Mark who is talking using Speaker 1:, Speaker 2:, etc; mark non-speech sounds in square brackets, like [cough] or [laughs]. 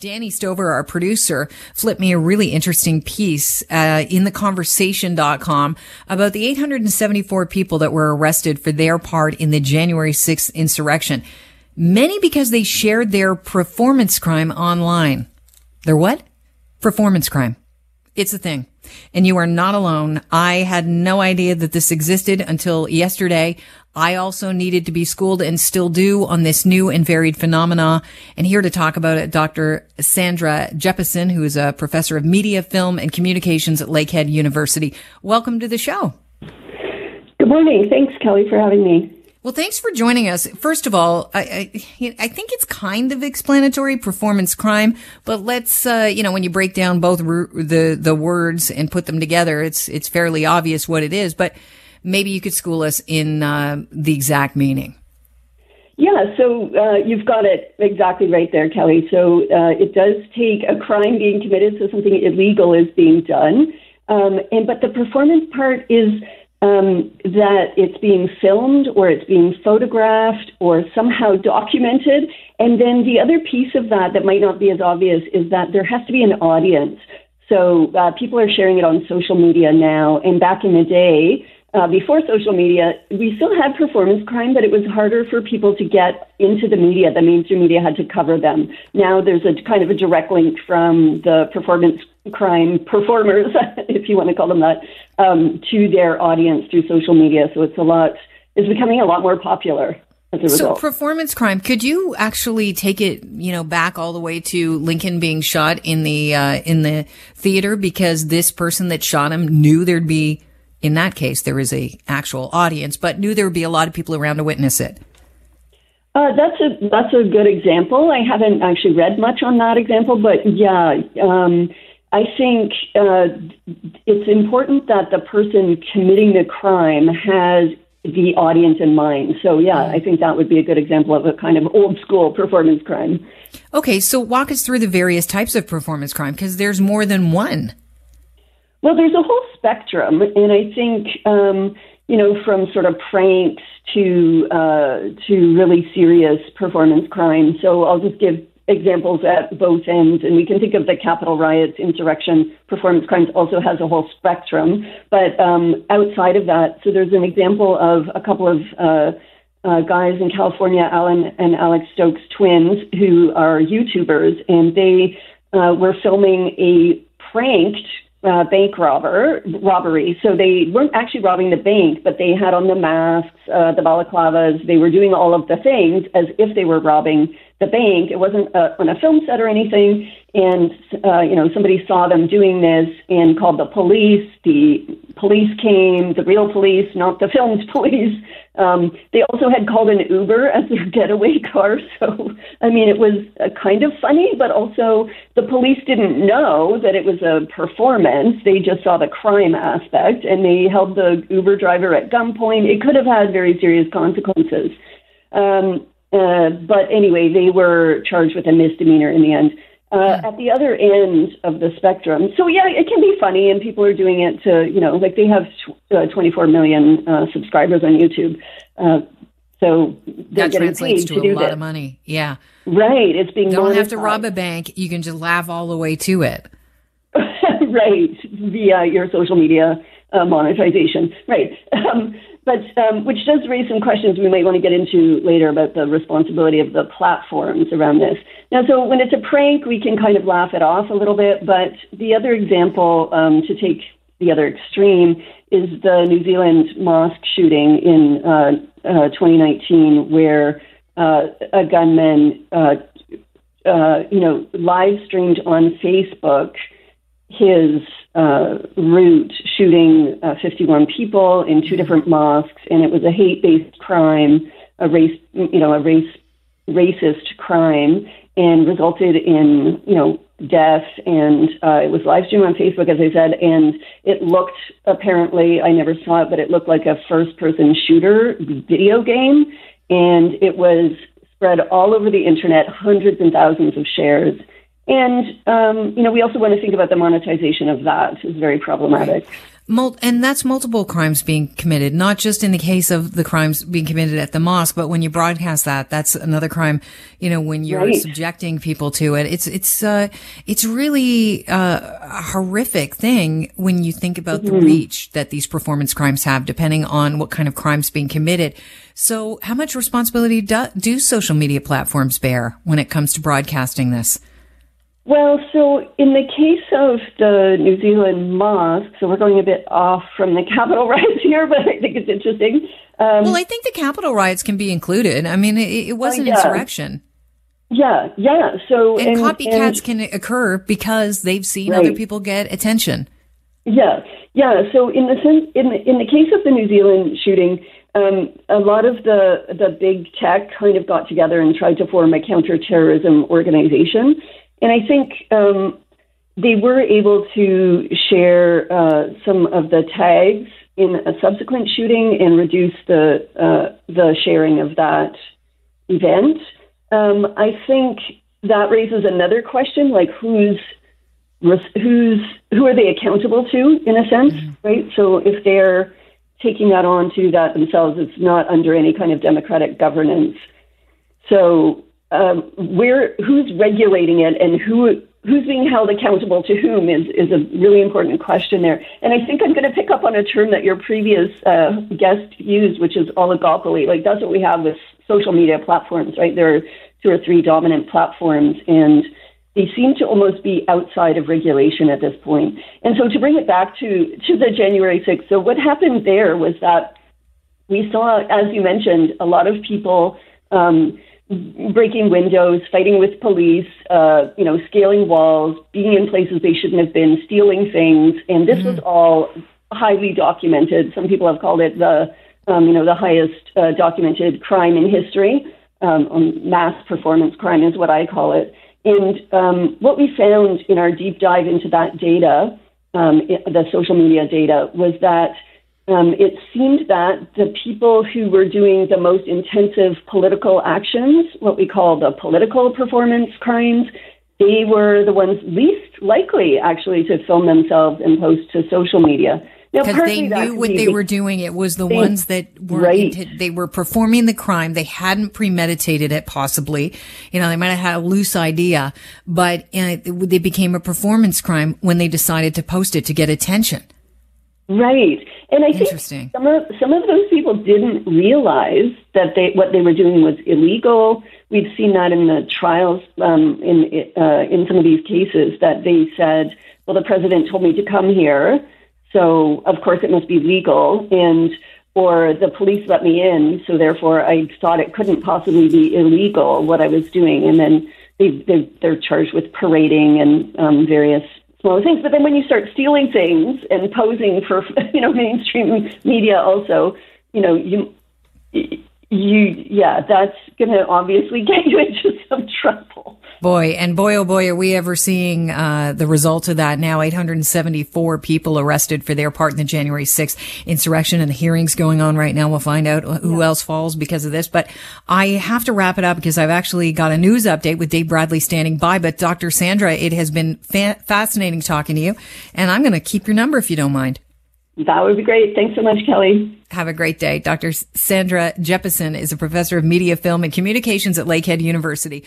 Speaker 1: Danny Stover, our producer, flipped me a really interesting piece uh, in the conversation.com about the 874 people that were arrested for their part in the January 6th insurrection. Many because they shared their performance crime online. Their what? Performance crime. It's a thing. And you are not alone. I had no idea that this existed until yesterday. I also needed to be schooled and still do on this new and varied phenomena. And here to talk about it, Dr. Sandra Jeppesen, who is a professor of media, film, and communications at Lakehead University. Welcome to the show.
Speaker 2: Good morning. Thanks, Kelly, for having me.
Speaker 1: Well, thanks for joining us. First of all, I, I, I, think it's kind of explanatory performance crime, but let's, uh, you know, when you break down both the, the words and put them together, it's, it's fairly obvious what it is, but maybe you could school us in, uh, the exact meaning.
Speaker 2: Yeah, so uh, you've got it exactly right there, Kelly. So uh, it does take a crime being committed, so something illegal is being done. Um, and but the performance part is um, that it's being filmed or it's being photographed or somehow documented. And then the other piece of that that might not be as obvious is that there has to be an audience. So uh, people are sharing it on social media now. And back in the day, uh, before social media, we still had performance crime, but it was harder for people to get into the media. The mainstream media had to cover them. Now there's a kind of a direct link from the performance crime performers, [laughs] if you want to call them that, um, to their audience through social media. So it's a lot, it's becoming a lot more popular.
Speaker 1: So performance crime, could you actually take it, you know, back all the way to Lincoln being shot in the, uh, in the theater because this person that shot him knew there'd be in that case, there is a actual audience, but knew there would be a lot of people around to witness it.
Speaker 2: Uh, that's a that's a good example. I haven't actually read much on that example, but yeah, um, I think uh, it's important that the person committing the crime has the audience in mind. So yeah, I think that would be a good example of a kind of old school performance crime.
Speaker 1: Okay, so walk us through the various types of performance crime because there's more than one.
Speaker 2: Well, there's a whole spectrum, and I think um, you know from sort of pranks to uh, to really serious performance crime. So I'll just give examples at both ends, and we can think of the Capitol riots, insurrection, performance crimes also has a whole spectrum. But um, outside of that, so there's an example of a couple of uh, uh, guys in California, Alan and Alex Stokes twins, who are YouTubers, and they uh, were filming a pranked uh, bank robber robbery. So they weren't actually robbing the bank, but they had on the masks, uh, the balaclavas. They were doing all of the things as if they were robbing the bank. It wasn't uh, on a film set or anything. And uh, you know, somebody saw them doing this and called the police. The police came, the real police, not the [laughs] filmed police. Um, they also had called an Uber as their [laughs] getaway car. [laughs] So, I mean, it was uh, kind of funny, but also the police didn't know that it was a performance. They just saw the crime aspect and they held the Uber driver at gunpoint. It could have had very serious consequences. Um, uh, but anyway, they were charged with a misdemeanor in the end. Uh, at the other end of the spectrum, so yeah, it can be funny, and people are doing it to, you know, like they have tw- uh, 24 million uh, subscribers on YouTube, uh, so
Speaker 1: that translates to, to a lot of money. Yeah,
Speaker 2: right. It's being You
Speaker 1: don't have to rob a bank; you can just laugh all the way to it. [laughs]
Speaker 2: right via your social media uh, monetization. Right. [laughs] Um, but um, which does raise some questions we might want to get into later about the responsibility of the platforms around this. Now, so when it's a prank, we can kind of laugh it off a little bit. But the other example um, to take the other extreme is the New Zealand mosque shooting in uh, uh, 2019, where uh, a gunman, uh, uh, you know, live streamed on Facebook his uh, route shooting uh, 51 people in two different mosques, and it was a hate-based crime, a race, you know, a race racist crime, and resulted in you know death. And uh, it was live streamed on Facebook, as I said, and it looked apparently I never saw it, but it looked like a first-person shooter video game, and it was spread all over the internet, hundreds and thousands of shares and, um, you know, we also want to think about the monetization of that is very problematic.
Speaker 1: Mul- and that's multiple crimes being committed, not just in the case of the crimes being committed at the mosque, but when you broadcast that, that's another crime. You know, when you're
Speaker 2: Right.
Speaker 1: subjecting people to it, it's it's uh, it's really uh, a horrific thing when you think about the reach that these performance crimes have, depending on what kind of crimes being committed. So, how much responsibility do, do social media platforms bear when it comes to broadcasting this?
Speaker 2: Well, so in the case of the New Zealand mosque, so we're going a bit off from the Capitol [laughs] riots here, but I think it's interesting. Um,
Speaker 1: Well, I think the Capitol riots can be included. I mean, it, it was
Speaker 2: Oh,
Speaker 1: an
Speaker 2: yeah.
Speaker 1: insurrection.
Speaker 2: yeah, yeah. So
Speaker 1: And, copycats
Speaker 2: and-
Speaker 1: can occur because they've seen
Speaker 2: Right.
Speaker 1: other people get attention.
Speaker 2: Yeah, yeah. So in the sense, in the, in the case of the New Zealand shooting, um, a lot of the the big tech kind of got together and tried to form a counterterrorism organization, and I think um, they were able to share uh, some of the tags in a subsequent shooting and reduce the uh, the sharing of that event. Um, I think that raises another question, like who's who's who are they accountable to in a sense, right? So if they're taking that on to do that themselves, it's not under any kind of democratic governance. So um, where who's regulating it and who who's being held accountable to whom is is a really important question there. And I think I'm going to pick up on a term that your previous uh, guest used, which is oligopoly. Like that's what we have with social media platforms, right? There are two or three dominant platforms and they seem to almost be outside of regulation at this point. And so to bring it back to, to the January 6th, so what happened there was that we saw, as you mentioned, a lot of people um, breaking windows, fighting with police, uh, you know, scaling walls, being in places they shouldn't have been, stealing things, and this was all highly documented. Some people have called it the, um, you know, the highest uh, documented crime in history. Um, mass performance crime is what I call it. And um, what we found in our deep dive into that data, um, the social media data, was that um, it seemed that the people who were doing the most intensive political actions, what we call the political performance crimes, they were the ones least likely actually to film themselves and post to social media.
Speaker 1: Because they knew what they were doing. It was the
Speaker 2: They-
Speaker 1: ones that were
Speaker 2: Right.
Speaker 1: inti- they were performing the crime. They hadn't premeditated it, possibly. You know, they might have had a loose idea, but they became a performance crime when they decided to post it to get attention.
Speaker 2: Right. And I
Speaker 1: Interesting.
Speaker 2: think some of some of those people didn't realize that they what they were doing was illegal. We've seen that in the trials um, in uh, in some of these cases that they said, "Well, the president told me to come here, so of course it must be legal," and or the police let me in, so therefore I thought it couldn't possibly be illegal what I was doing, and then they, they they're charged with parading and um, various smaller things. But then when you start stealing things and posing for [laughs] you know mainstream media, also, you know you you yeah, that's going to obviously [laughs] get you into some trouble.
Speaker 1: Boy, and boy, oh boy, are we ever seeing uh, the result of that now. 874 people arrested for their part in the January 6th insurrection and the hearings going on right now. We'll find out who else falls because of this. But I have to wrap it up because I've actually got a news update with Dave Bradley standing by. But Dr. Sandra, it has been fa- fascinating talking to you. And I'm going to keep your number if you don't mind.
Speaker 2: That would be great. Thanks so much, Kelly.
Speaker 1: Have a great day. Dr. Sandra Jeppesen is a professor of media, film, and communications at Lakehead University.